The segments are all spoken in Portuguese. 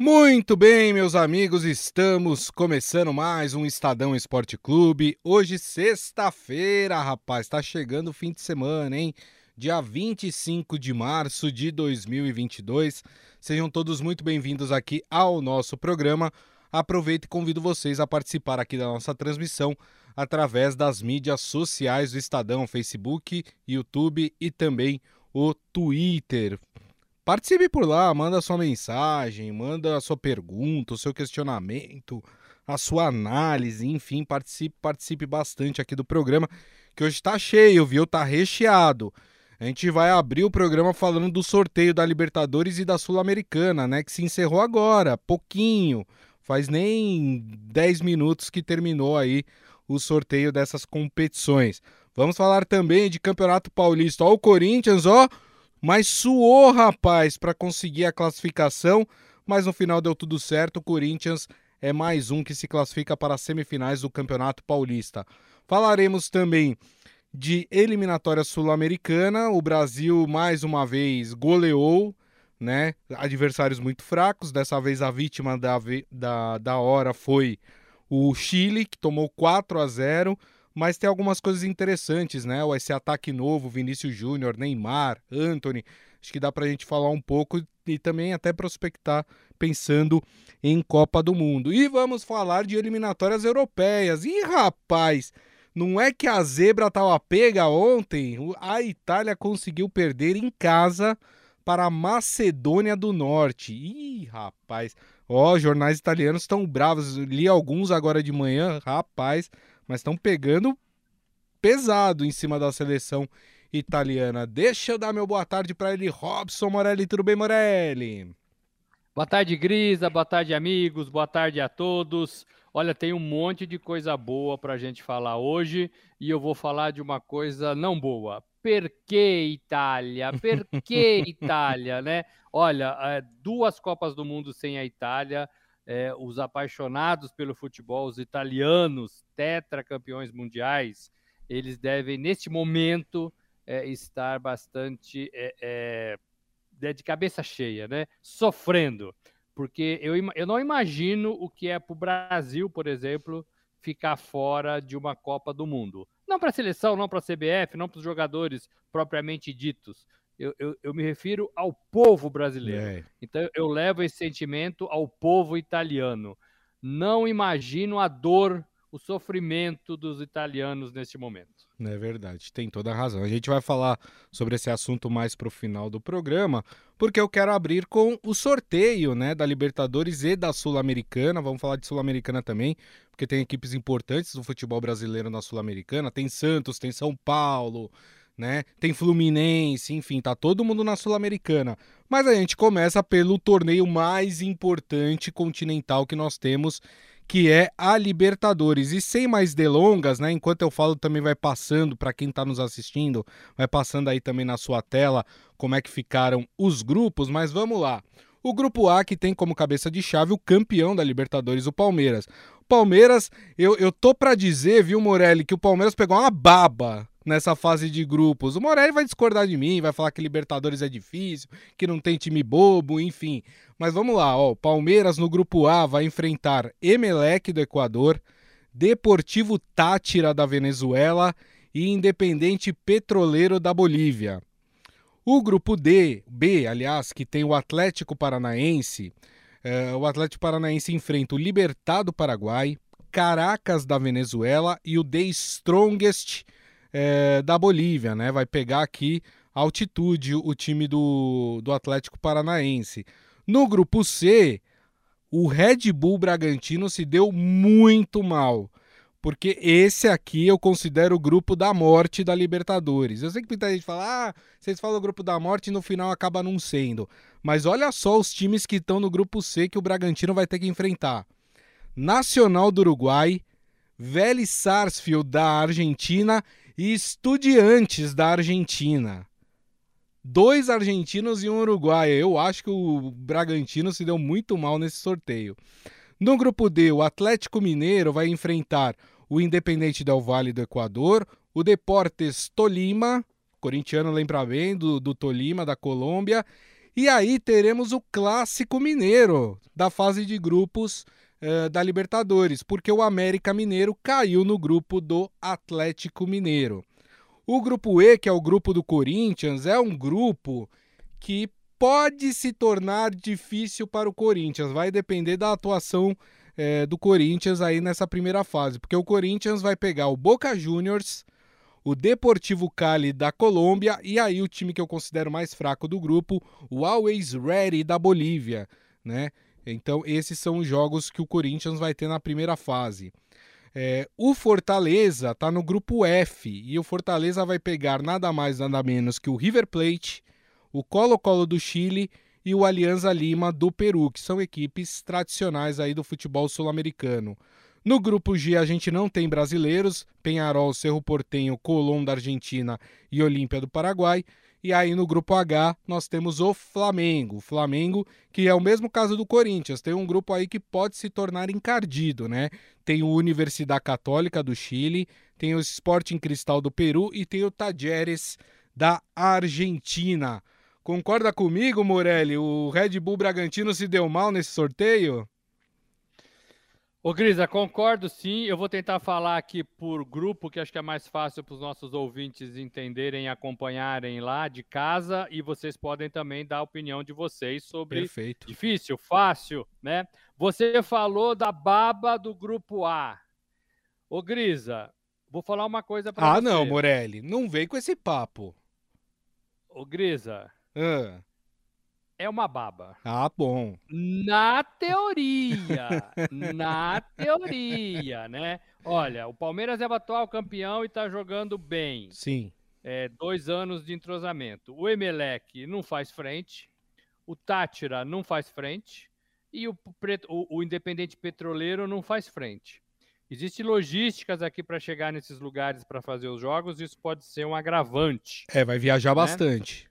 Muito bem, meus amigos, estamos começando mais um Estadão Esporte Clube. Hoje, sexta-feira, rapaz, tá chegando o fim de semana, hein? Dia 25 de março de 2022. Sejam todos muito bem-vindos aqui ao nosso programa. Aproveito e convido vocês a participar aqui da nossa transmissão através das mídias sociais do Estadão, Facebook, YouTube e também o Twitter. Participe por lá, manda sua mensagem, manda sua pergunta, o seu questionamento, a sua análise, enfim, participe, participe bastante aqui do programa, que hoje está cheio, viu? Tá recheado. A gente vai abrir o programa falando do sorteio da Libertadores e da Sul-Americana, né? Que se encerrou agora, pouquinho. Faz nem 10 minutos que terminou aí o sorteio dessas competições. Vamos falar também de Campeonato Paulista. Ó, o Corinthians, ó mas suou, rapaz, para conseguir a classificação, mas no final deu tudo certo. O Corinthians é mais um que se classifica para as semifinais do Campeonato Paulista. Falaremos também de eliminatória sul-americana. O Brasil mais uma vez goleou, né? Adversários muito fracos. Dessa vez a vítima da, da, da hora foi o Chile, que tomou 4 a 0 mas tem algumas coisas interessantes, né? Esse ataque novo, Vinícius Júnior, Neymar, Anthony, acho que dá para a gente falar um pouco e também até prospectar pensando em Copa do Mundo. E vamos falar de eliminatórias europeias. E rapaz, não é que a zebra tava pega ontem? A Itália conseguiu perder em casa para a Macedônia do Norte. Ih, rapaz. Ó, jornais italianos estão bravos. Li alguns agora de manhã, rapaz mas estão pegando pesado em cima da seleção italiana. Deixa eu dar meu boa tarde para ele, Robson Morelli. Tudo bem, Morelli? Boa tarde, Grisa. Boa tarde, amigos. Boa tarde a todos. Olha, tem um monte de coisa boa para a gente falar hoje e eu vou falar de uma coisa não boa. Por que Itália? Por que Itália, né? Olha, é, duas Copas do Mundo sem a Itália é, os apaixonados pelo futebol, os italianos, tetracampeões mundiais, eles devem, neste momento, é, estar bastante é, de cabeça cheia, né? sofrendo. Porque eu, eu não imagino o que é para o Brasil, por exemplo, ficar fora de uma Copa do Mundo. Não para a seleção, não para a CBF, não para os jogadores propriamente ditos, eu, eu, eu, me refiro ao povo brasileiro. É. Então eu levo esse sentimento ao povo italiano. Não imagino a dor, o sofrimento dos italianos neste momento. É verdade, tem toda a razão. A gente vai falar sobre esse assunto mais para o final do programa, porque eu quero abrir com o sorteio né, da Libertadores e da Sul-Americana. Vamos falar de Sul-Americana também, porque tem equipes importantes do futebol brasileiro na Sul-Americana. Tem Santos, tem São Paulo, né? Tem Fluminense, enfim, tá todo mundo na Sul-Americana. Mas a gente começa pelo torneio mais importante continental que nós temos, que é a Libertadores. E sem mais delongas, né? Enquanto eu falo, também vai passando para quem está nos assistindo, vai passando aí também na sua tela como é que ficaram os grupos, mas vamos lá. O grupo A que tem como cabeça de chave o campeão da Libertadores, o Palmeiras. O Palmeiras, eu, eu tô para dizer, viu, Morelli, que o Palmeiras pegou uma baba nessa fase de grupos. O Morelli vai discordar de mim, vai falar que Libertadores é difícil, que não tem time bobo, enfim. Mas vamos lá, ó. Palmeiras no grupo A vai enfrentar Emelec do Equador, Deportivo Tátira da Venezuela e Independente Petroleiro da Bolívia. O grupo D, B, aliás, que tem o Atlético Paranaense, é, o Atlético Paranaense enfrenta o Libertad do Paraguai, Caracas da Venezuela e o The Strongest é, da Bolívia, né? Vai pegar aqui altitude o time do, do Atlético Paranaense. No grupo C, o Red Bull Bragantino se deu muito mal. Porque esse aqui eu considero o grupo da morte da Libertadores. Eu sei que muita gente fala, ah, vocês falam grupo da morte e no final acaba não sendo. Mas olha só os times que estão no grupo C que o Bragantino vai ter que enfrentar: Nacional do Uruguai, Vélez Sarsfield da Argentina e Estudiantes da Argentina. Dois argentinos e um uruguaio. Eu acho que o Bragantino se deu muito mal nesse sorteio. No grupo D, o Atlético Mineiro vai enfrentar o Independente Del Vale do Equador, o Deportes Tolima, corintiano lembra bem do, do Tolima, da Colômbia, E aí teremos o clássico mineiro da fase de grupos uh, da Libertadores, porque o América Mineiro caiu no grupo do Atlético Mineiro. O grupo E, que é o grupo do Corinthians, é um grupo que pode se tornar difícil para o Corinthians. Vai depender da atuação é, do Corinthians aí nessa primeira fase, porque o Corinthians vai pegar o Boca Juniors, o Deportivo Cali da Colômbia e aí o time que eu considero mais fraco do grupo, o Always Ready da Bolívia, né? Então esses são os jogos que o Corinthians vai ter na primeira fase. É, o Fortaleza está no grupo F e o Fortaleza vai pegar nada mais nada menos que o River Plate, o Colo-Colo do Chile e o Alianza Lima do Peru, que são equipes tradicionais aí do futebol sul-americano. No grupo G a gente não tem brasileiros, Penharol, Cerro Portenho, Colón da Argentina e Olímpia do Paraguai. E aí no grupo H nós temos o Flamengo. O Flamengo, que é o mesmo caso do Corinthians, tem um grupo aí que pode se tornar encardido, né? Tem o Universidade Católica do Chile, tem o Sporting Cristal do Peru e tem o Tajeres da Argentina. Concorda comigo, Morelli? O Red Bull Bragantino se deu mal nesse sorteio? Ô, Grisa, concordo sim. Eu vou tentar falar aqui por grupo, que acho que é mais fácil para os nossos ouvintes entenderem e acompanharem lá de casa. E vocês podem também dar a opinião de vocês sobre. Perfeito. Difícil, fácil, né? Você falou da baba do grupo A. Ô, Grisa, vou falar uma coisa para ah, você. Ah, não, Morelli. Não vem com esse papo. Ô, Grisa, ah. É uma baba. Ah, bom. Na teoria. na teoria, né? Olha, o Palmeiras é o atual campeão e tá jogando bem. Sim. É, dois anos de entrosamento. O Emelec não faz frente. O Tátira não faz frente. E o, o, o Independente Petroleiro não faz frente. Existem logísticas aqui para chegar nesses lugares para fazer os jogos, isso pode ser um agravante. É, vai viajar né? bastante.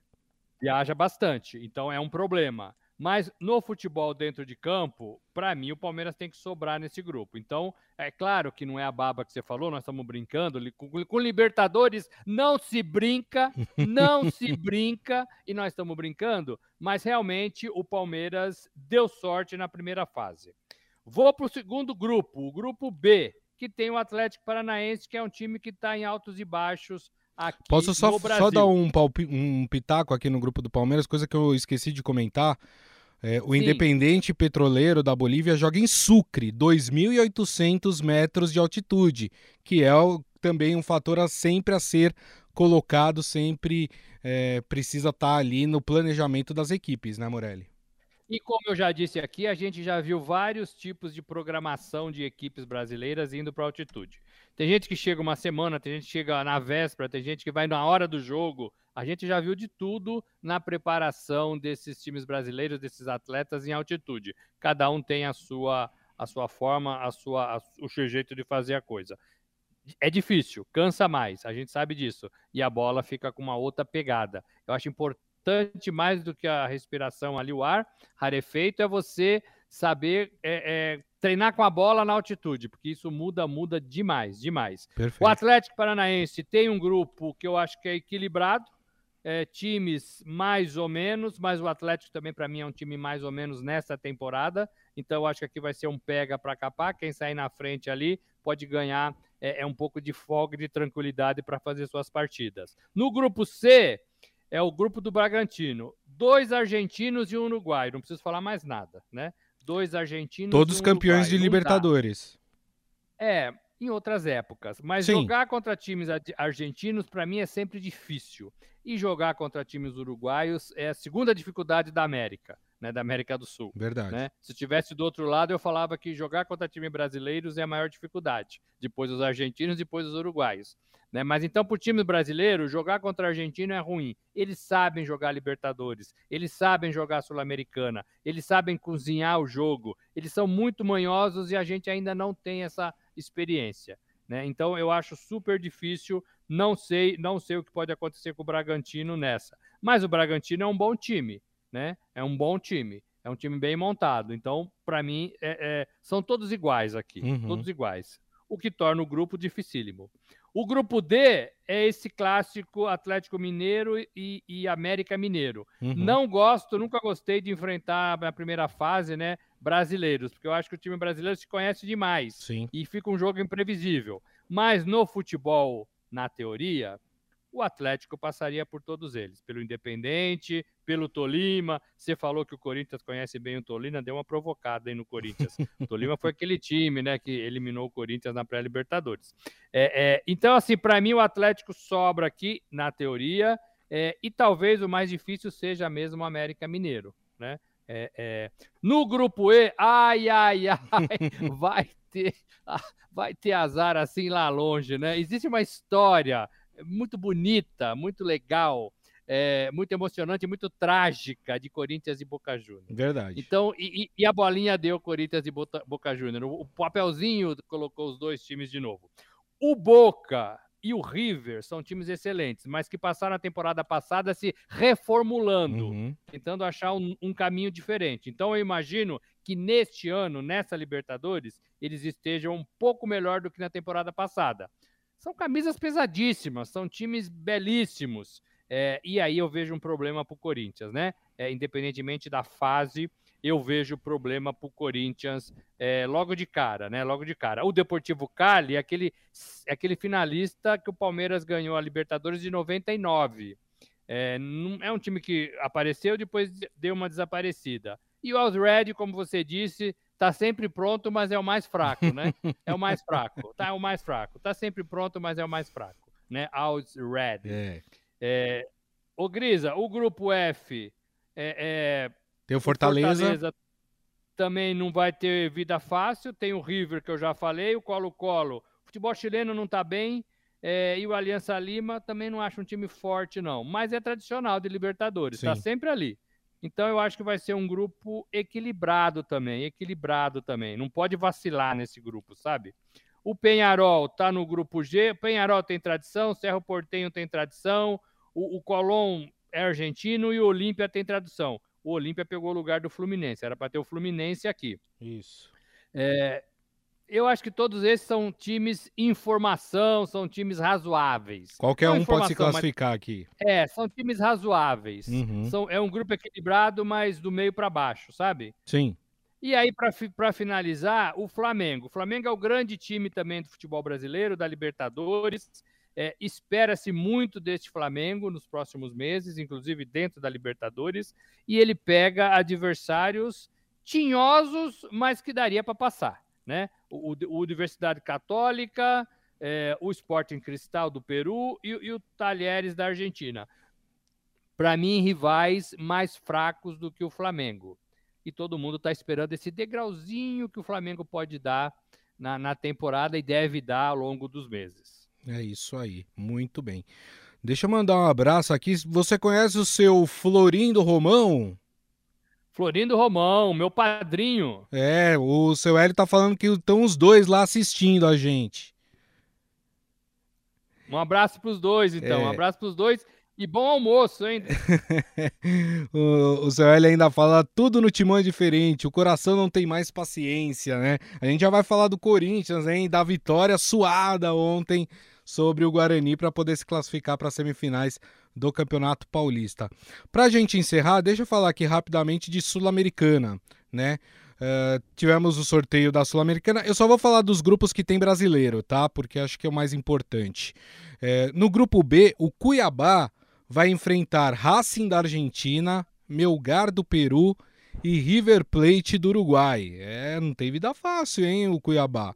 Viaja bastante, então é um problema. Mas no futebol dentro de campo, para mim o Palmeiras tem que sobrar nesse grupo. Então, é claro que não é a baba que você falou, nós estamos brincando. Com, com Libertadores não se brinca, não se brinca, e nós estamos brincando, mas realmente o Palmeiras deu sorte na primeira fase. Vou para o segundo grupo, o grupo B, que tem o Atlético Paranaense, que é um time que está em altos e baixos aqui Posso só, no Brasil. só dar um, um pitaco aqui no grupo do Palmeiras, coisa que eu esqueci de comentar. É, o Sim. Independente Petroleiro da Bolívia joga em Sucre, 2.800 metros de altitude, que é o, também um fator a, sempre a ser colocado, sempre é, precisa estar tá ali no planejamento das equipes, né, Morelli? E como eu já disse aqui, a gente já viu vários tipos de programação de equipes brasileiras indo para altitude. Tem gente que chega uma semana, tem gente que chega na véspera, tem gente que vai na hora do jogo. A gente já viu de tudo na preparação desses times brasileiros, desses atletas em altitude. Cada um tem a sua, a sua forma, a sua, a, o seu jeito de fazer a coisa. É difícil, cansa mais, a gente sabe disso. E a bola fica com uma outra pegada. Eu acho importante importante mais do que a respiração ali, o ar rarefeito, é você saber é, é, treinar com a bola na altitude, porque isso muda, muda demais, demais. Perfeito. O Atlético Paranaense tem um grupo que eu acho que é equilibrado, é, times mais ou menos, mas o Atlético também para mim é um time mais ou menos nessa temporada, então eu acho que aqui vai ser um pega para capar, quem sair na frente ali pode ganhar é, é um pouco de folga e de tranquilidade para fazer suas partidas. No grupo C, é o grupo do Bragantino. Dois argentinos e um uruguai. Não preciso falar mais nada, né? Dois argentinos. Todos um campeões uruguai. de Libertadores. É, em outras épocas. Mas Sim. jogar contra times argentinos, para mim, é sempre difícil. E jogar contra times uruguaios é a segunda dificuldade da América né, da América do Sul. Verdade. Né? Se estivesse do outro lado, eu falava que jogar contra times brasileiros é a maior dificuldade. Depois os argentinos, depois os uruguaios. Né? Mas então, para o time brasileiro, jogar contra o argentino é ruim. Eles sabem jogar Libertadores, eles sabem jogar Sul-Americana, eles sabem cozinhar o jogo, eles são muito manhosos e a gente ainda não tem essa experiência. Né? Então, eu acho super difícil. Não sei, não sei o que pode acontecer com o Bragantino nessa. Mas o Bragantino é um bom time né? É um bom time, é um time bem montado. Então, para mim, é, é, são todos iguais aqui, uhum. todos iguais. O que torna o grupo dificílimo. O grupo D é esse clássico Atlético Mineiro e, e América Mineiro. Uhum. Não gosto, nunca gostei de enfrentar na primeira fase, né, brasileiros, porque eu acho que o time brasileiro se conhece demais Sim. e fica um jogo imprevisível. Mas no futebol, na teoria, o Atlético passaria por todos eles, pelo Independente, pelo Tolima. Você falou que o Corinthians conhece bem o Tolima, deu uma provocada aí no Corinthians. o Tolima foi aquele time, né, que eliminou o Corinthians na pré-Libertadores. É, é, então, assim, para mim o Atlético sobra aqui na teoria é, e talvez o mais difícil seja mesmo o América Mineiro, né? É, é. No grupo E, ai, ai, ai, vai ter, vai ter azar assim lá longe, né? Existe uma história muito bonita, muito legal, é, muito emocionante, muito trágica de Corinthians e Boca Juniors. Verdade. Então, e, e, a bolinha deu Corinthians e Boca Juniors. O papelzinho colocou os dois times de novo. O Boca e o River são times excelentes, mas que passaram a temporada passada se reformulando, uhum. tentando achar um, um, caminho diferente. Então eu imagino que neste ano, nessa Libertadores, eles estejam um pouco melhor do que na temporada passada. São camisas pesadíssimas, são times belíssimos. É, e aí eu vejo um problema para o Corinthians, né? É, independentemente da fase, eu vejo problema para o Corinthians é, logo de cara, né? Logo de cara. O Deportivo Cali é aquele, é aquele finalista que o Palmeiras ganhou a Libertadores de 99. É, é um time que apareceu depois deu uma desaparecida. E o Red, como você disse, tá sempre pronto, mas é o mais fraco, né? É o mais fraco, tá? É o mais fraco. Tá sempre pronto, mas é o mais fraco, né? Aus Red. É. É, o Grisa, o grupo F é, é tem o Fortaleza. Fortaleza. também não vai ter vida fácil. Tem o River que eu já falei, o Colo-Colo. O futebol chileno não está bem. É, e o Aliança Lima também não acho um time forte, não. Mas é tradicional de Libertadores, está sempre ali. Então eu acho que vai ser um grupo equilibrado também, equilibrado também. Não pode vacilar nesse grupo, sabe? O Penharol está no grupo G. O Penharol tem tradição, Cerro Portenho tem tradição, o, o Colón é argentino e o Olímpia tem tradição. O Olímpia pegou o lugar do Fluminense, era para ter o Fluminense aqui. Isso. É, eu acho que todos esses são times em formação, são times razoáveis. Qualquer um pode se classificar aqui. É, são times razoáveis. Uhum. São, é um grupo equilibrado, mas do meio para baixo, sabe? Sim. E aí, para finalizar, o Flamengo. O Flamengo é o grande time também do futebol brasileiro, da Libertadores. É, Espera-se muito deste Flamengo nos próximos meses, inclusive dentro da Libertadores. E ele pega adversários tinhosos, mas que daria para passar né? O, o Universidade Católica, é, o Sporting Cristal do Peru e, e o Talheres da Argentina. Para mim, rivais mais fracos do que o Flamengo. E todo mundo está esperando esse degrauzinho que o Flamengo pode dar na, na temporada e deve dar ao longo dos meses. É isso aí, muito bem. Deixa eu mandar um abraço aqui. Você conhece o seu Florindo Romão? Florindo Romão, meu padrinho. É, o seu Hélio tá falando que estão os dois lá assistindo a gente. Um abraço pros dois, então. É. Um abraço pros dois. E bom almoço, hein? o, o seu Hélio ainda fala tudo no timão é diferente, o coração não tem mais paciência, né? A gente já vai falar do Corinthians, hein? Da vitória suada ontem sobre o Guarani para poder se classificar para as semifinais do Campeonato Paulista. Para a gente encerrar, deixa eu falar aqui rapidamente de Sul-Americana, né? Uh, tivemos o sorteio da Sul-Americana. Eu só vou falar dos grupos que tem brasileiro, tá? Porque acho que é o mais importante. Uh, no grupo B, o Cuiabá vai enfrentar Racing da Argentina, Melgar do Peru e River Plate do Uruguai. É, não tem vida fácil, hein, o Cuiabá.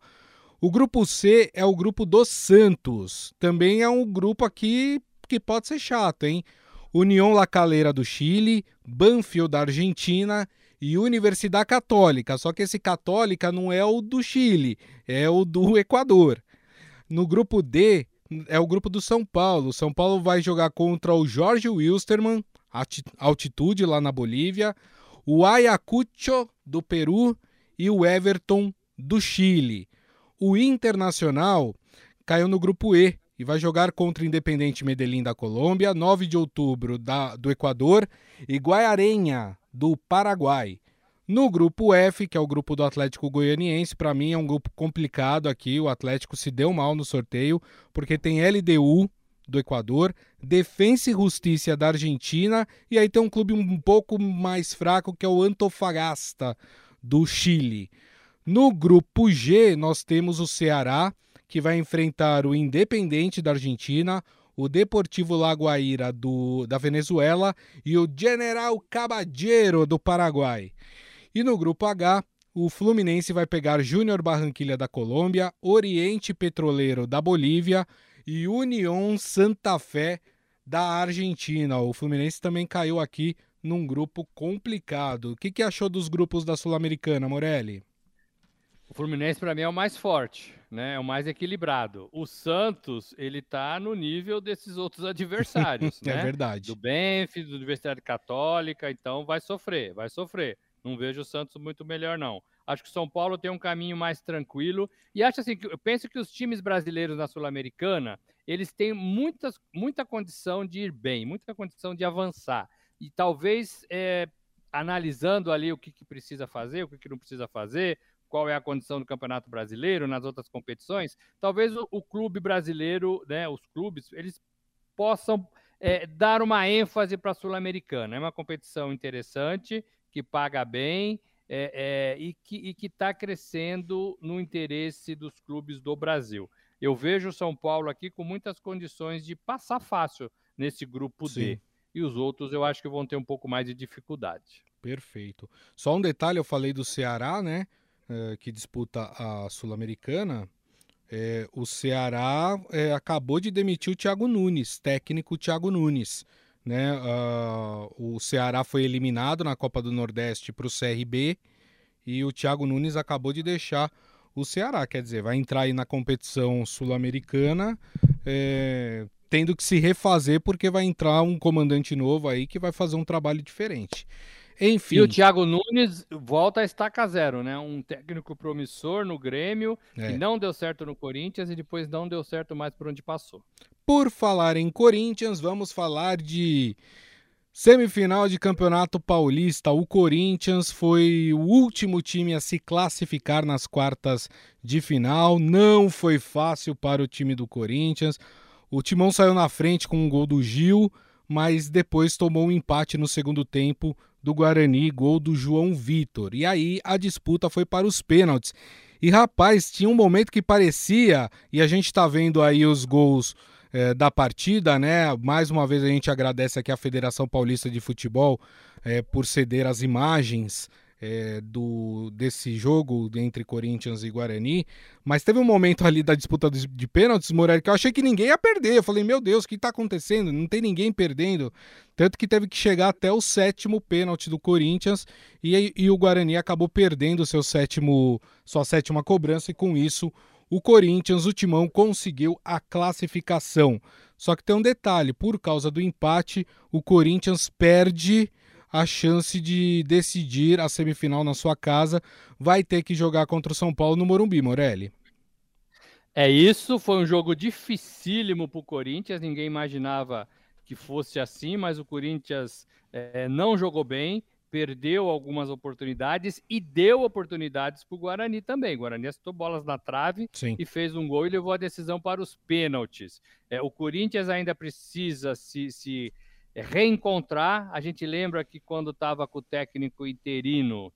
O grupo C é o grupo dos Santos. Também é um grupo aqui que pode ser chato, hein? União La Calera do Chile, Banfield da Argentina e Universidade Católica. Só que esse Católica não é o do Chile, é o do Equador. No grupo D é o grupo do São Paulo. São Paulo vai jogar contra o Jorge Wilstermann, altitude lá na Bolívia, o Ayacucho do Peru e o Everton do Chile. O Internacional caiu no grupo E e vai jogar contra o Independente Medellín da Colômbia, 9 de outubro da, do Equador e Guaiarenha do Paraguai. No grupo F, que é o grupo do Atlético Goianiense, para mim é um grupo complicado aqui. O Atlético se deu mal no sorteio, porque tem LDU do Equador, Defensa e Justiça da Argentina, e aí tem um clube um pouco mais fraco que é o Antofagasta do Chile. No grupo G, nós temos o Ceará, que vai enfrentar o Independente da Argentina, o Deportivo Lagoaíra do, da Venezuela e o General Caballero do Paraguai. E no grupo H, o Fluminense vai pegar Júnior Barranquilha da Colômbia, Oriente Petroleiro da Bolívia e União Santa Fé da Argentina. O Fluminense também caiu aqui num grupo complicado. O que, que achou dos grupos da Sul-Americana, Morelli? O Fluminense para mim é o mais forte, né? É o mais equilibrado. O Santos, ele tá no nível desses outros adversários, é né? É verdade. Do Benfica, do Universidade Católica, então vai sofrer, vai sofrer. Não vejo o Santos muito melhor não. Acho que o São Paulo tem um caminho mais tranquilo e acho assim que eu penso que os times brasileiros na Sul-Americana, eles têm muitas, muita condição de ir bem, muita condição de avançar. E talvez é, analisando ali o que, que precisa fazer, o que, que não precisa fazer, qual é a condição do Campeonato Brasileiro nas outras competições, talvez o, o clube brasileiro, né, os clubes, eles possam é, dar uma ênfase para a Sul-Americana. É uma competição interessante, que paga bem é, é, e que está crescendo no interesse dos clubes do Brasil. Eu vejo o São Paulo aqui com muitas condições de passar fácil nesse grupo Sim. D. E os outros eu acho que vão ter um pouco mais de dificuldade. Perfeito. Só um detalhe, eu falei do Ceará, né? É, que disputa a Sul-Americana, é, o Ceará é, acabou de demitir o Thiago Nunes, técnico Thiago Nunes. Né? Uh, o Ceará foi eliminado na Copa do Nordeste para o CRB e o Thiago Nunes acabou de deixar o Ceará. Quer dizer, vai entrar aí na competição sul-americana é, tendo que se refazer porque vai entrar um comandante novo aí que vai fazer um trabalho diferente. Enfim. E o Thiago Nunes volta a estaca zero, né? Um técnico promissor no Grêmio, é. que não deu certo no Corinthians e depois não deu certo mais por onde passou. Por falar em Corinthians, vamos falar de semifinal de Campeonato Paulista. O Corinthians foi o último time a se classificar nas quartas de final. Não foi fácil para o time do Corinthians. O Timão saiu na frente com um gol do Gil, mas depois tomou um empate no segundo tempo do Guarani, gol do João Vitor. E aí a disputa foi para os pênaltis. E rapaz, tinha um momento que parecia, e a gente está vendo aí os gols é, da partida, né? Mais uma vez a gente agradece aqui a Federação Paulista de Futebol é, por ceder as imagens é, do, desse jogo entre Corinthians e Guarani, mas teve um momento ali da disputa de, de pênaltis, Morelli, que eu achei que ninguém ia perder. Eu falei, meu Deus, o que está acontecendo? Não tem ninguém perdendo. Tanto que teve que chegar até o sétimo pênalti do Corinthians e, e o Guarani acabou perdendo seu sétimo, sua sétima cobrança e com isso o Corinthians, o Timão, conseguiu a classificação. Só que tem um detalhe: por causa do empate, o Corinthians perde a chance de decidir a semifinal na sua casa. Vai ter que jogar contra o São Paulo no Morumbi, Morelli. É isso, foi um jogo dificílimo para o Corinthians, ninguém imaginava que fosse assim, mas o Corinthians é, não jogou bem, perdeu algumas oportunidades e deu oportunidades para o Guarani também. O Guarani acertou bolas na trave Sim. e fez um gol e levou a decisão para os pênaltis. É, o Corinthians ainda precisa se, se reencontrar. A gente lembra que quando estava com o técnico interino,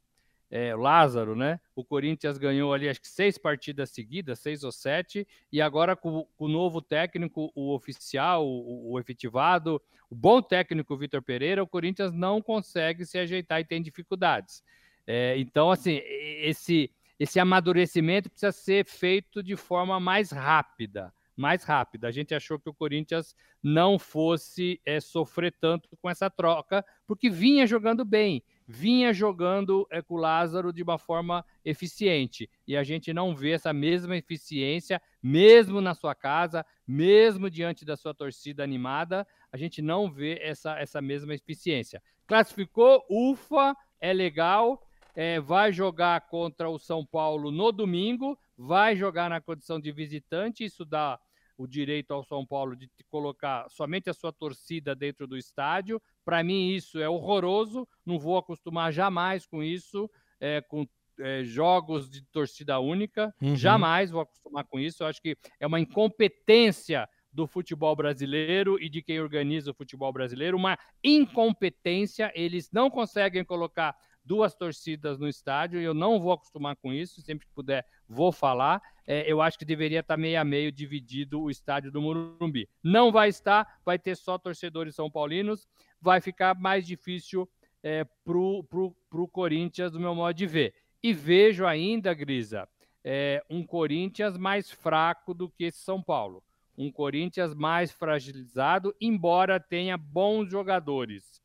é, Lázaro, né? O Corinthians ganhou ali acho que seis partidas seguidas, seis ou sete, e agora com, com o novo técnico, o oficial, o, o efetivado, o bom técnico Vitor Pereira, o Corinthians não consegue se ajeitar e tem dificuldades. É, então, assim, esse, esse amadurecimento precisa ser feito de forma mais rápida mais rápida. A gente achou que o Corinthians não fosse é, sofrer tanto com essa troca, porque vinha jogando bem, vinha jogando é, com o Lázaro de uma forma eficiente. E a gente não vê essa mesma eficiência, mesmo na sua casa, mesmo diante da sua torcida animada, a gente não vê essa, essa mesma eficiência. Classificou, ufa, é legal. É, vai jogar contra o São Paulo no domingo, vai jogar na condição de visitante, isso dá o direito ao São Paulo de colocar somente a sua torcida dentro do estádio. Para mim, isso é horroroso, não vou acostumar jamais com isso, é, com é, jogos de torcida única, uhum. jamais vou acostumar com isso. Eu acho que é uma incompetência do futebol brasileiro e de quem organiza o futebol brasileiro, uma incompetência. Eles não conseguem colocar duas torcidas no estádio, e eu não vou acostumar com isso, sempre que puder vou falar. É, eu acho que deveria estar meio a meio dividido o estádio do Morumbi. Não vai estar, vai ter só torcedores são paulinos, vai ficar mais difícil é, para o Corinthians, do meu modo de ver. E vejo ainda, Grisa, é, um Corinthians mais fraco do que esse São Paulo. Um Corinthians mais fragilizado, embora tenha bons jogadores.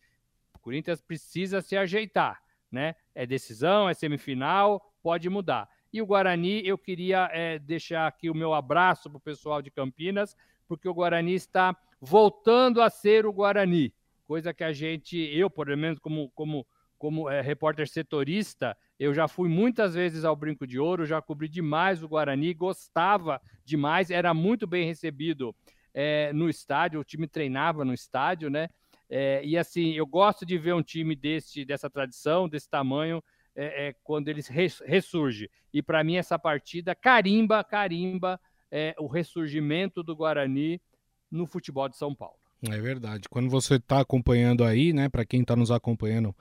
O Corinthians precisa se ajeitar né? É decisão, é semifinal, pode mudar. E o Guarani, eu queria é, deixar aqui o meu abraço para o pessoal de Campinas, porque o Guarani está voltando a ser o Guarani, coisa que a gente, eu, por menos como, como, como é, repórter setorista, eu já fui muitas vezes ao Brinco de Ouro, já cobri demais o Guarani, gostava demais, era muito bem recebido é, no estádio, o time treinava no estádio, né? É, e assim, eu gosto de ver um time desse, dessa tradição, desse tamanho, é, é, quando ele ressurge. E para mim, essa partida carimba, carimba é, o ressurgimento do Guarani no futebol de São Paulo. É verdade. Quando você está acompanhando aí, né, para quem está nos acompanhando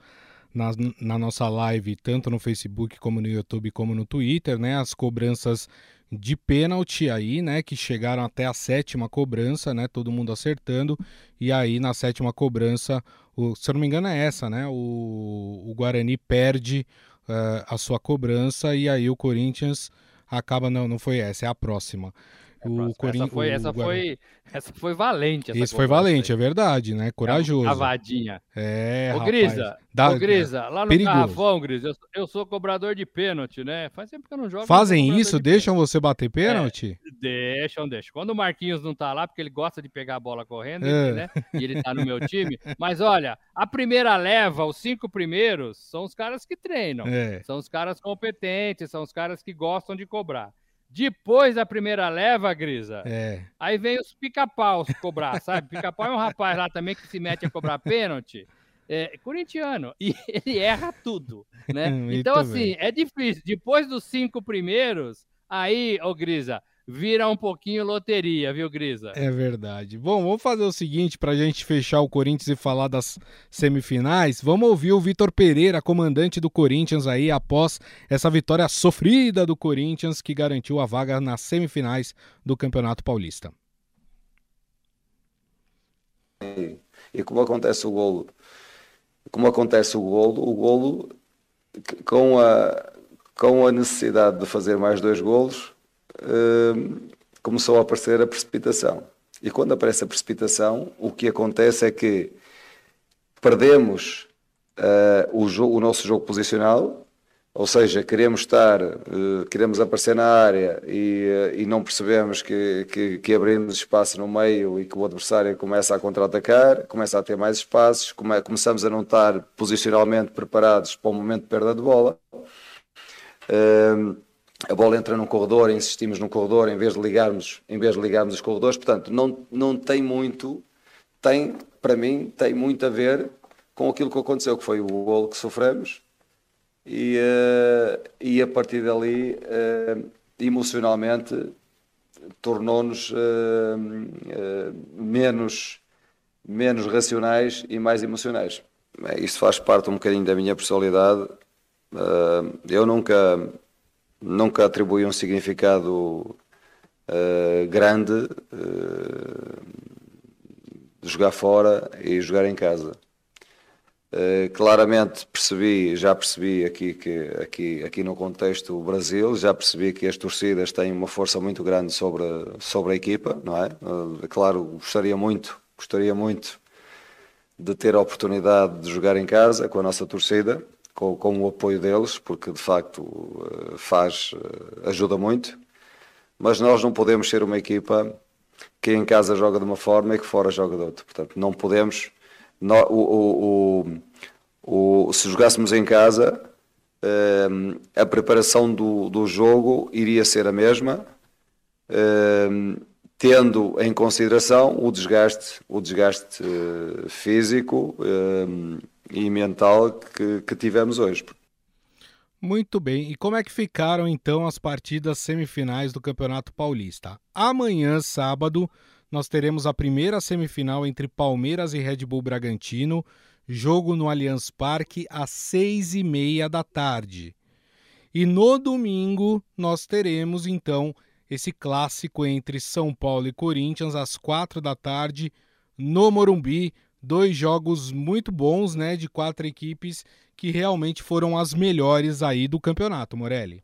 na, na, nossa live, tanto no Facebook como no YouTube, como no Twitter, né, as cobranças de pênalti aí, né, que chegaram até a sétima cobrança, né, todo mundo acertando, e aí na sétima cobrança, o, se eu não me engano é essa, né, o, o Guarani perde uh, a sua cobrança e aí o Corinthians acaba, não, não foi essa, é a próxima. O Corin... essa, foi, o... essa, foi, essa foi valente. Essa Isso foi valente, aí. é verdade, né? Corajoso. Cavadinha. É, Ô, Grisa, Dá... ô, Grisa, lá no Perigoso. Garrafão, Grisa, eu, eu, sou cobrador de pênalti, né? Faz tempo que eu não jogo. Fazem isso? De deixam você bater pênalti? É, deixam, deixam. Quando o Marquinhos não tá lá, porque ele gosta de pegar a bola correndo, é. né? E ele tá no meu time. Mas olha, a primeira leva, os cinco primeiros, são os caras que treinam. É. São os caras competentes, são os caras que gostam de cobrar. Depois da primeira leva, Grisa, é. aí vem os pica-paus cobrar, sabe? Pica-pau é um rapaz lá também que se mete a cobrar pênalti, é, corintiano, e ele erra tudo, né? então, assim, bem. é difícil. Depois dos cinco primeiros, aí, ô Grisa, vira um pouquinho loteria, viu, Grisa? É verdade. Bom, vamos fazer o seguinte para a gente fechar o Corinthians e falar das semifinais. Vamos ouvir o Vitor Pereira, comandante do Corinthians aí após essa vitória sofrida do Corinthians que garantiu a vaga nas semifinais do Campeonato Paulista. E, e como acontece o golo, como acontece o golo, o golo com a com a necessidade de fazer mais dois golos, Hum, começou a aparecer a precipitação. E quando aparece a precipitação, o que acontece é que perdemos uh, o, jogo, o, nosso jogo posicional, ou seja, queremos estar, uh, queremos aparecer na área e, e não percebemos que, que, que, abrimos espaço no meio e que o adversário começa a contra-atacar, começa a ter mais espaços, come, começamos a não estar posicionalmente preparados para o momento de perda de bola. Uh, a bola entra num corredor, insistimos num corredor em vez de ligarmos, em vez de ligarmos os corredores, portanto, não, não tem muito, tem, para mim, tem muito a ver com aquilo que aconteceu, que foi o golo que sofremos e, uh, e a partir dali, uh, emocionalmente, tornou-nos uh, menos, menos racionais e mais emocionais. Isso faz parte um bocadinho da minha personalidade. eu nunca nunca atribui um significado uh, grande uh, de jogar fora e jogar em casa. Uh, claramente percebi, já percebi aqui que aqui, aqui no contexto Brasil, já percebi que as torcidas têm uma força muito grande sobre, sobre a equipa, não é? Claro, gostaria muito, gostaria muito de ter a oportunidade de jogar em casa com a nossa torcida, com, com o apoio deles, porque de facto eh, faz, eh, ajuda muito, mas nós não podemos ser uma equipa que em casa joga de uma forma e que fora joga de outra. Portanto, não podemos. o, o, o, o, se jogássemos em casa, eh, a preparação do, do jogo iria ser a mesma. tendo em consideração o desgaste, o desgaste físico uh, e mental que, que tivemos hoje. Muito bem. E como é que ficaram então as partidas semifinais do Campeonato Paulista? Amanhã, sábado, nós teremos a primeira semifinal entre Palmeiras e Red Bull Bragantino, jogo no Allianz Parque às seis e meia da tarde. E no domingo nós teremos então esse clássico entre São Paulo e Corinthians às quatro da tarde no Morumbi. Dois jogos muito bons, né, de quatro equipes que realmente foram as melhores aí do campeonato, Morelli.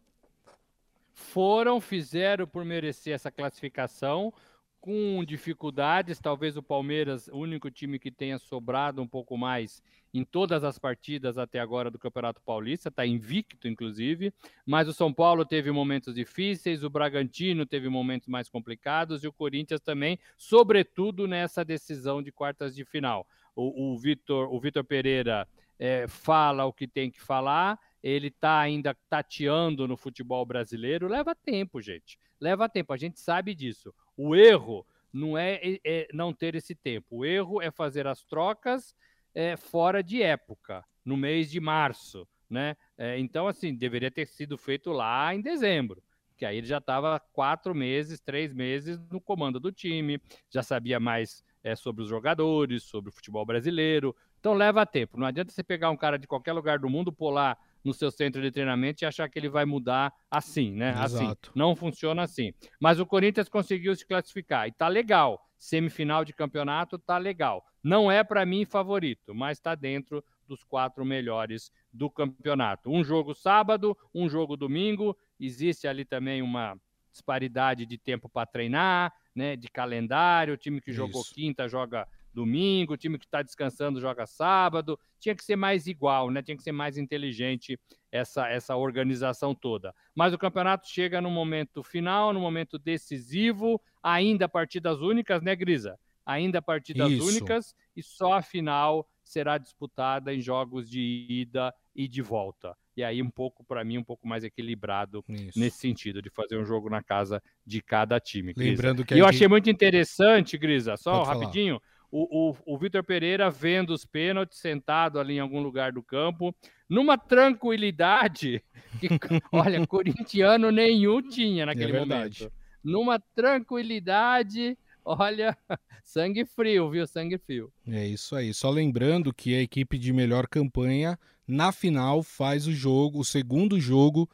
Foram, fizeram por merecer essa classificação com dificuldades, talvez o Palmeiras, o único time que tenha sobrado um pouco mais em todas as partidas até agora do Campeonato Paulista, está invicto, inclusive. Mas o São Paulo teve momentos difíceis, o Bragantino teve momentos mais complicados e o Corinthians também, sobretudo nessa decisão de quartas de final. O, o Vitor o Vitor Pereira é, fala o que tem que falar, ele está ainda tateando no futebol brasileiro. Leva tempo, gente. Leva tempo, a gente sabe disso. O erro não é, é, é não ter esse tempo. O erro é fazer as trocas é, fora de época, no mês de março, né? É, então, assim, deveria ter sido feito lá em dezembro, que aí ele já estava quatro meses, três meses no comando do time, já sabia mais é, sobre os jogadores, sobre o futebol brasileiro. Então leva tempo. Não adianta você pegar um cara de qualquer lugar do mundo, pular no seu centro de treinamento e achar que ele vai mudar assim, né? Assim. Exato. Assim. Não funciona assim. Mas o Corinthians conseguiu se classificar e tá legal. Semifinal de campeonato tá legal. Não é para mim favorito, mas está dentro dos quatro melhores do campeonato. Um jogo sábado, um jogo domingo. Existe ali também uma disparidade de tempo para treinar, né? De calendário. O time que Isso. jogou quinta joga domingo, o time que está descansando joga sábado. Tinha que ser mais igual, né? Tinha que ser mais inteligente essa, essa organização toda. Mas o campeonato chega no momento final, no momento decisivo, ainda partidas únicas, né, Grisa? Ainda partidas Isso. únicas e só a final será disputada em jogos de ida e de volta. E aí, um pouco, para mim, um pouco mais equilibrado Isso. nesse sentido, de fazer um jogo na casa de cada time. Grisa. Lembrando que. E eu gente... achei muito interessante, Grisa, só Pode rapidinho. Falar o, o, o Vitor Pereira vendo os pênaltis, sentado ali em algum lugar do campo, numa tranquilidade que, olha, corintiano nenhum tinha naquele é momento. Numa tranquilidade, olha, sangue frio, viu? Sangue frio. É isso aí. Só lembrando que a equipe de melhor campanha, na final, faz o jogo, o segundo jogo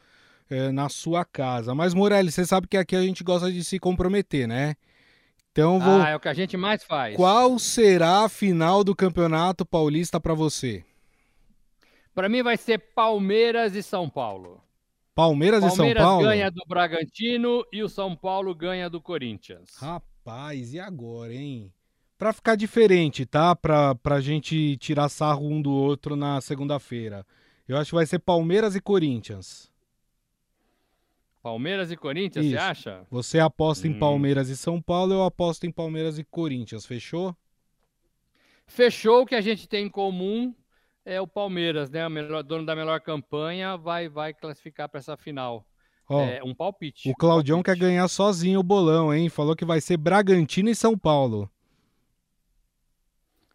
é, na sua casa. Mas, Morelli, você sabe que aqui a gente gosta de se comprometer, né? Então vou... Ah, é o que a gente mais faz. Qual será a final do Campeonato Paulista para você? Para mim vai ser Palmeiras e São Paulo. Palmeiras, Palmeiras e São Paulo? Palmeiras ganha do Bragantino e o São Paulo ganha do Corinthians. Rapaz, e agora, hein? Para ficar diferente, tá? Para a gente tirar sarro um do outro na segunda-feira. Eu acho que vai ser Palmeiras e Corinthians. Palmeiras e Corinthians, Isso. você acha? Você aposta hum. em Palmeiras e São Paulo, eu aposto em Palmeiras e Corinthians, fechou? Fechou o que a gente tem em comum é o Palmeiras, né? O melhor, dono da melhor campanha vai, vai classificar para essa final. Ó, é um palpite. O Claudião palpite. quer ganhar sozinho o bolão, hein? Falou que vai ser Bragantino e São Paulo.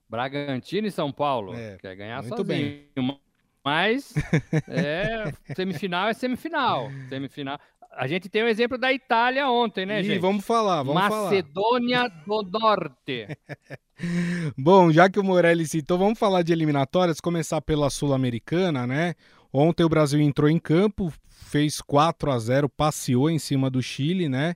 Bragantino e São Paulo. É, quer ganhar muito sozinho. Bem. Mas é, semifinal é semifinal. Semifinal. A gente tem o um exemplo da Itália ontem, né, Ih, gente? Vamos falar, vamos Macedônia falar. do Norte. Bom, já que o Morelli citou, vamos falar de eliminatórias, começar pela Sul-Americana, né? Ontem o Brasil entrou em campo, fez 4 a 0 passeou em cima do Chile, né?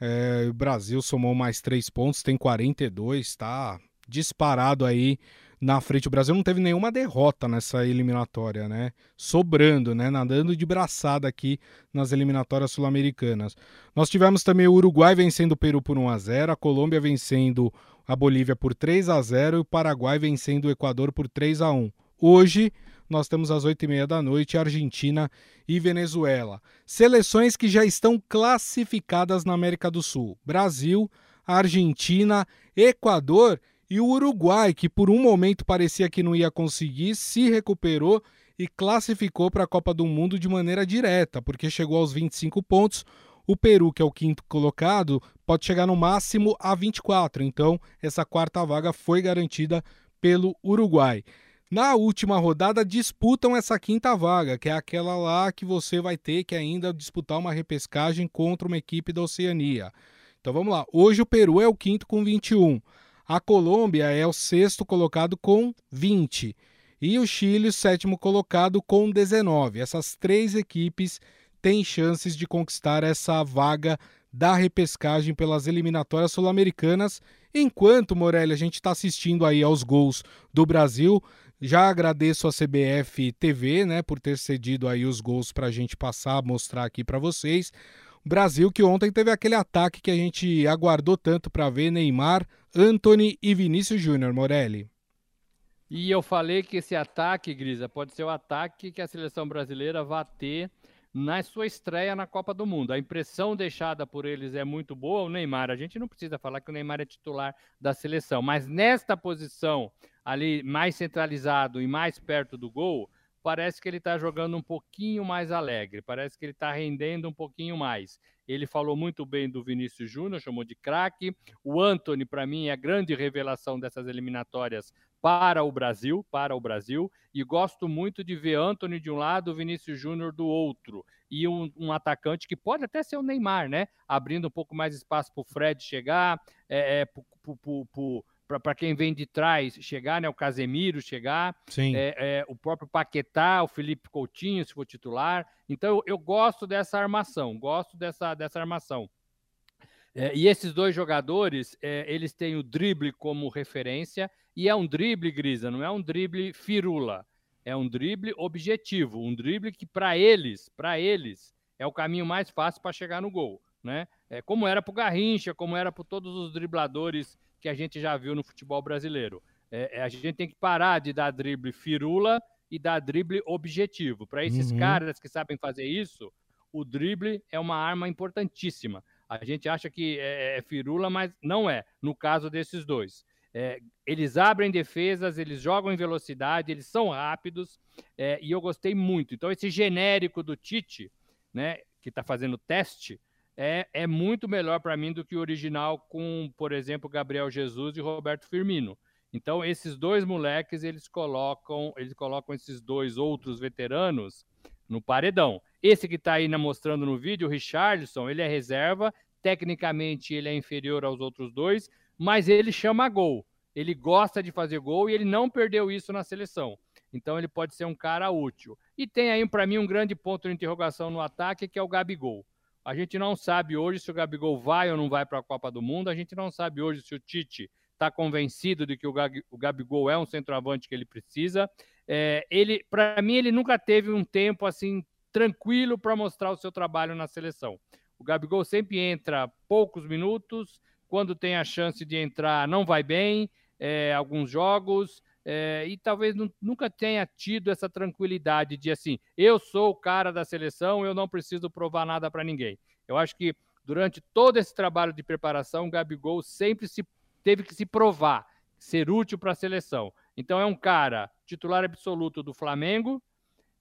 É, o Brasil somou mais 3 pontos, tem 42, tá disparado aí na frente. O Brasil não teve nenhuma derrota nessa eliminatória, né? Sobrando, né? Nadando de braçada aqui nas eliminatórias sul-americanas. Nós tivemos também o Uruguai vencendo o Peru por 1 a 0, a Colômbia vencendo a Bolívia por 3 a 0 e o Paraguai vencendo o Equador por 3 a 1. Hoje nós temos às 8h30 da noite Argentina e Venezuela. Seleções que já estão classificadas na América do Sul: Brasil, Argentina, Equador e o Uruguai, que por um momento parecia que não ia conseguir, se recuperou e classificou para a Copa do Mundo de maneira direta, porque chegou aos 25 pontos. O Peru, que é o quinto colocado, pode chegar no máximo a 24. Então, essa quarta vaga foi garantida pelo Uruguai. Na última rodada, disputam essa quinta vaga, que é aquela lá que você vai ter que ainda disputar uma repescagem contra uma equipe da Oceania. Então vamos lá. Hoje o Peru é o quinto com 21. A Colômbia é o sexto colocado com 20. E o Chile, o sétimo colocado com 19. Essas três equipes têm chances de conquistar essa vaga da repescagem pelas eliminatórias sul-americanas. Enquanto, Morelli, a gente está assistindo aí aos gols do Brasil. Já agradeço a CBF TV, né, por ter cedido aí os gols para a gente passar, mostrar aqui para vocês. Brasil que ontem teve aquele ataque que a gente aguardou tanto para ver Neymar, Anthony e Vinícius Júnior, Morelli. E eu falei que esse ataque, Grisa, pode ser o ataque que a seleção brasileira vai ter na sua estreia na Copa do Mundo. A impressão deixada por eles é muito boa. O Neymar, a gente não precisa falar que o Neymar é titular da seleção, mas nesta posição ali mais centralizado e mais perto do gol, parece que ele está jogando um pouquinho mais alegre, parece que ele está rendendo um pouquinho mais. Ele falou muito bem do Vinícius Júnior, chamou de craque. O Anthony, para mim, é a grande revelação dessas eliminatórias para o Brasil, para o Brasil, e gosto muito de ver Anthony de um lado, Vinícius Júnior do outro, e um, um, atacante que pode até ser o Neymar, né? Abrindo um pouco mais espaço para o Fred chegar, é, é, para quem vem de trás chegar, né? O Casemiro chegar, é, é, o próprio Paquetá, o Felipe Coutinho, se for titular. Então eu, eu gosto dessa armação, gosto dessa, dessa armação. É, e esses dois jogadores, é, eles têm o drible como referência, e é um drible, Grisa, não é um drible firula, é um drible objetivo, um drible que para eles, para eles, é o caminho mais fácil para chegar no gol, né? É, como era para o Garrincha, como era para todos os dribladores que a gente já viu no futebol brasileiro. É, é, a gente tem que parar de dar drible firula e dar drible objetivo. Para esses uhum. caras que sabem fazer isso, o drible é uma arma importantíssima. A gente acha que é, é firula, mas não é, no caso desses dois. É, eles abrem defesas, eles jogam em velocidade, eles são rápidos é, e eu gostei muito. Então, esse genérico do Tite, né, que está fazendo teste, é, é muito melhor para mim do que o original com, por exemplo, Gabriel Jesus e Roberto Firmino. Então, esses dois moleques, eles colocam, eles colocam esses dois outros veteranos no paredão. Esse que está aí mostrando no vídeo, o Richarlison, ele é reserva, tecnicamente ele é inferior aos outros dois, mas ele chama gol. Ele gosta de fazer gol e ele não perdeu isso na seleção. Então ele pode ser um cara útil. E tem aí para mim um grande ponto de interrogação no ataque, que é o Gabigol. A gente não sabe hoje se o Gabigol vai ou não vai para a Copa do Mundo. A gente não sabe hoje se o Tite está convencido de que o Gabigol é um centroavante que ele precisa. É, ele, para mim, ele nunca teve um tempo assim tranquilo para mostrar o seu trabalho na seleção. O Gabigol sempre entra poucos minutos, quando tem a chance de entrar, não vai bem, é, alguns jogos, é, e talvez nunca tenha tido essa tranquilidade de assim, eu sou o cara da seleção, eu não preciso provar nada para ninguém. Eu acho que durante todo esse trabalho de preparação, o Gabigol sempre se, teve que se provar, ser útil para a seleção. Então é um cara titular absoluto do Flamengo,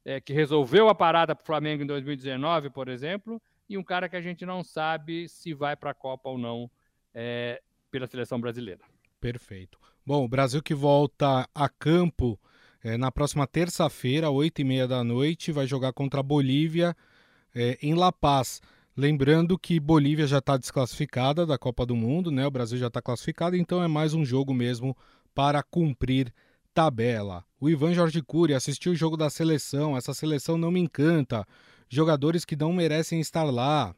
é, que resolveu a parada para o Flamengo em 2019, por exemplo, e um cara que a gente não sabe se vai para a Copa ou não é, pela seleção brasileira. Perfeito. Bom, o Brasil que volta a campo é, na próxima terça-feira, oito e meia da noite, vai jogar contra a Bolívia é, em La Paz. Lembrando que Bolívia já está desclassificada da Copa do Mundo, né? O Brasil já está classificado, então é mais um jogo mesmo para cumprir tabela. O Ivan Jorge Cury assistiu o jogo da seleção. Essa seleção não me encanta. Jogadores que não merecem estar lá.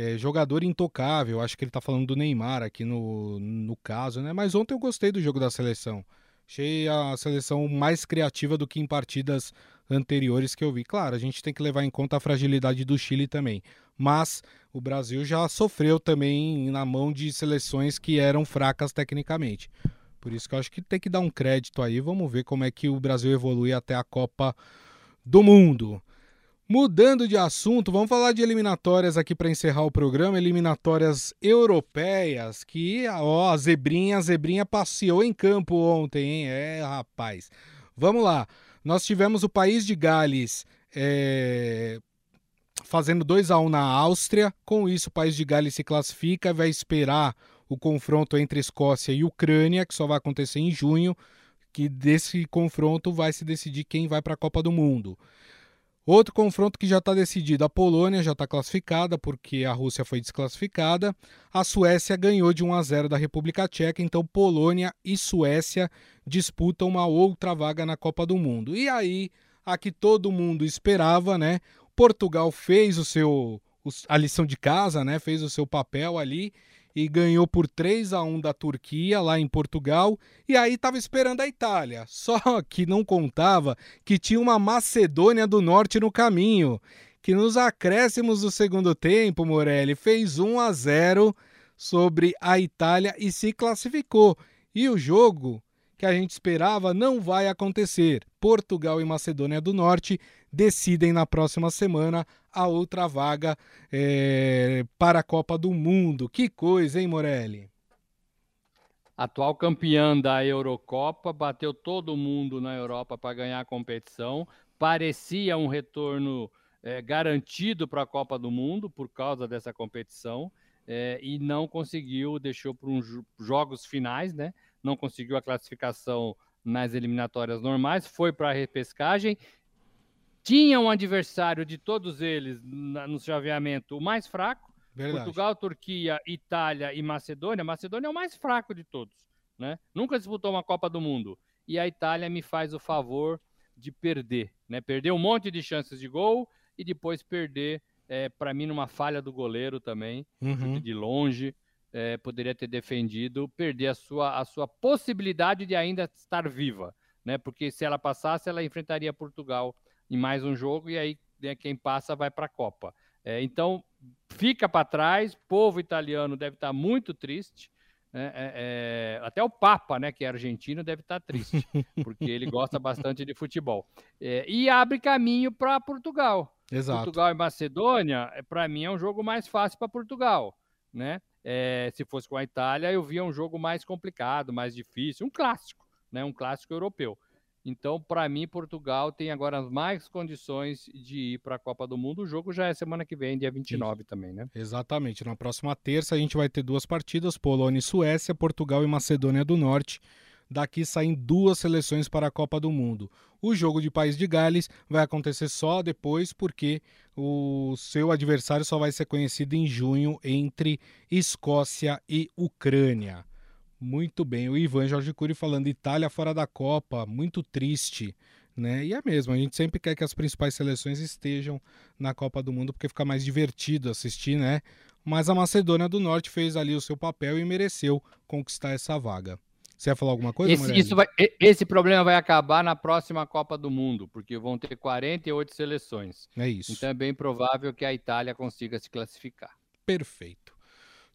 É, jogador intocável. Acho que ele está falando do Neymar aqui no, no caso, né? Mas ontem eu gostei do jogo da seleção. Achei a seleção mais criativa do que em partidas anteriores que eu vi. Claro, a gente tem que levar em conta a fragilidade do Chile também. Mas o Brasil já sofreu também na mão de seleções que eram fracas tecnicamente. Por isso que eu acho que tem que dar um crédito aí. Vamos ver como é que o Brasil evolui até a Copa do Mundo. Mudando de assunto, vamos falar de eliminatórias aqui para encerrar o programa. Eliminatórias europeias, que ó, a zebrinha, a zebrinha passeou em campo ontem, hein? É, rapaz. Vamos lá. Nós tivemos o país de Gales é, fazendo 2 a 1 na Áustria. Com isso, o país de Gales se classifica, vai esperar o confronto entre Escócia e Ucrânia, que só vai acontecer em junho, que desse confronto vai se decidir quem vai para a Copa do Mundo. Outro confronto que já está decidido, a Polônia já está classificada porque a Rússia foi desclassificada. A Suécia ganhou de 1 a 0 da República Tcheca, então Polônia e Suécia disputam uma outra vaga na Copa do Mundo. E aí, a que todo mundo esperava, né? Portugal fez o seu a lição de casa, né? Fez o seu papel ali e ganhou por 3 a 1 da Turquia lá em Portugal e aí estava esperando a Itália. Só que não contava que tinha uma Macedônia do Norte no caminho, que nos acréscimos do segundo tempo, Morelli fez 1 a 0 sobre a Itália e se classificou. E o jogo que a gente esperava não vai acontecer. Portugal e Macedônia do Norte decidem na próxima semana a outra vaga é, para a Copa do Mundo. Que coisa, hein, Morelli? Atual campeã da Eurocopa, bateu todo mundo na Europa para ganhar a competição. Parecia um retorno é, garantido para a Copa do Mundo por causa dessa competição é, e não conseguiu, deixou para uns jogos finais, né? Não conseguiu a classificação nas eliminatórias normais, foi para a repescagem tinha um adversário de todos eles no chaveamento o mais fraco. Verdade. Portugal, Turquia, Itália e Macedônia. Macedônia é o mais fraco de todos. Né? Nunca disputou uma Copa do Mundo. E a Itália me faz o favor de perder. Né? Perder um monte de chances de gol e depois perder, é, para mim, numa falha do goleiro também, uhum. de longe. É, poderia ter defendido, perder a sua, a sua possibilidade de ainda estar viva. Né? Porque se ela passasse, ela enfrentaria Portugal em mais um jogo e aí né, quem passa vai para a Copa. É, então, fica para trás, povo italiano deve estar tá muito triste. Né, é, é, até o Papa, né, que é argentino, deve estar tá triste, porque ele gosta bastante de futebol. É, e abre caminho para Portugal. Exato. Portugal e Macedônia, é, para mim, é um jogo mais fácil para Portugal. Né? É, se fosse com a Itália, eu via um jogo mais complicado, mais difícil, um clássico, né? um clássico europeu. Então, para mim, Portugal tem agora mais condições de ir para a Copa do Mundo. O jogo já é semana que vem, dia 29 Isso. também, né? Exatamente. Na próxima terça a gente vai ter duas partidas: Polônia e Suécia, Portugal e Macedônia do Norte. Daqui saem duas seleções para a Copa do Mundo. O jogo de País de Gales vai acontecer só depois, porque o seu adversário só vai ser conhecido em junho entre Escócia e Ucrânia. Muito bem, o Ivan Jorge Cury falando Itália fora da Copa, muito triste, né? E é mesmo, a gente sempre quer que as principais seleções estejam na Copa do Mundo porque fica mais divertido assistir, né? Mas a Macedônia do Norte fez ali o seu papel e mereceu conquistar essa vaga. Você ia falar alguma coisa, esse, isso vai, esse problema vai acabar na próxima Copa do Mundo, porque vão ter 48 seleções. É isso. Então é bem provável que a Itália consiga se classificar. Perfeito.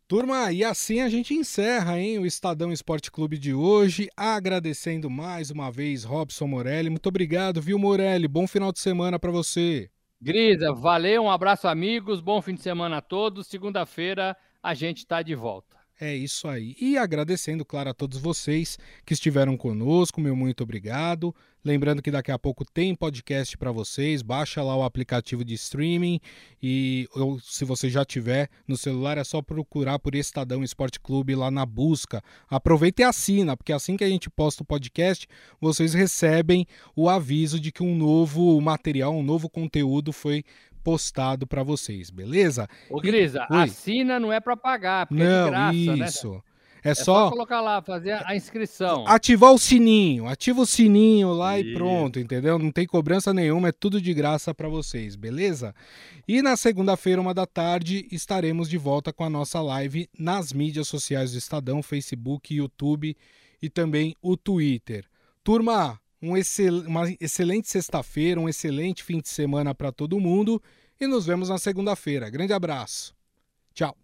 Turma, e assim a gente encerra hein, o Estadão Esporte Clube de hoje, agradecendo mais uma vez Robson Morelli. Muito obrigado, viu, Morelli? Bom final de semana para você. Grisa, valeu, um abraço, amigos, bom fim de semana a todos. Segunda-feira a gente está de volta. É isso aí. E agradecendo, claro, a todos vocês que estiveram conosco, meu muito obrigado. Lembrando que daqui a pouco tem podcast para vocês, baixa lá o aplicativo de streaming e ou, se você já tiver no celular é só procurar por Estadão Esporte Clube lá na busca. Aproveita e assina, porque assim que a gente posta o podcast, vocês recebem o aviso de que um novo material, um novo conteúdo foi postado para vocês, beleza? Ô, Grisa, e... assina não é para pagar, porque não, é de graça, né? isso. Né? É, é só... só... colocar lá, fazer a inscrição. Ativar o sininho, ativa o sininho lá e pronto, entendeu? Não tem cobrança nenhuma, é tudo de graça para vocês, beleza? E na segunda-feira, uma da tarde, estaremos de volta com a nossa live nas mídias sociais do Estadão, Facebook, YouTube e também o Twitter. Turma, um excel, uma excelente sexta-feira, um excelente fim de semana para todo mundo e nos vemos na segunda-feira. Grande abraço. Tchau.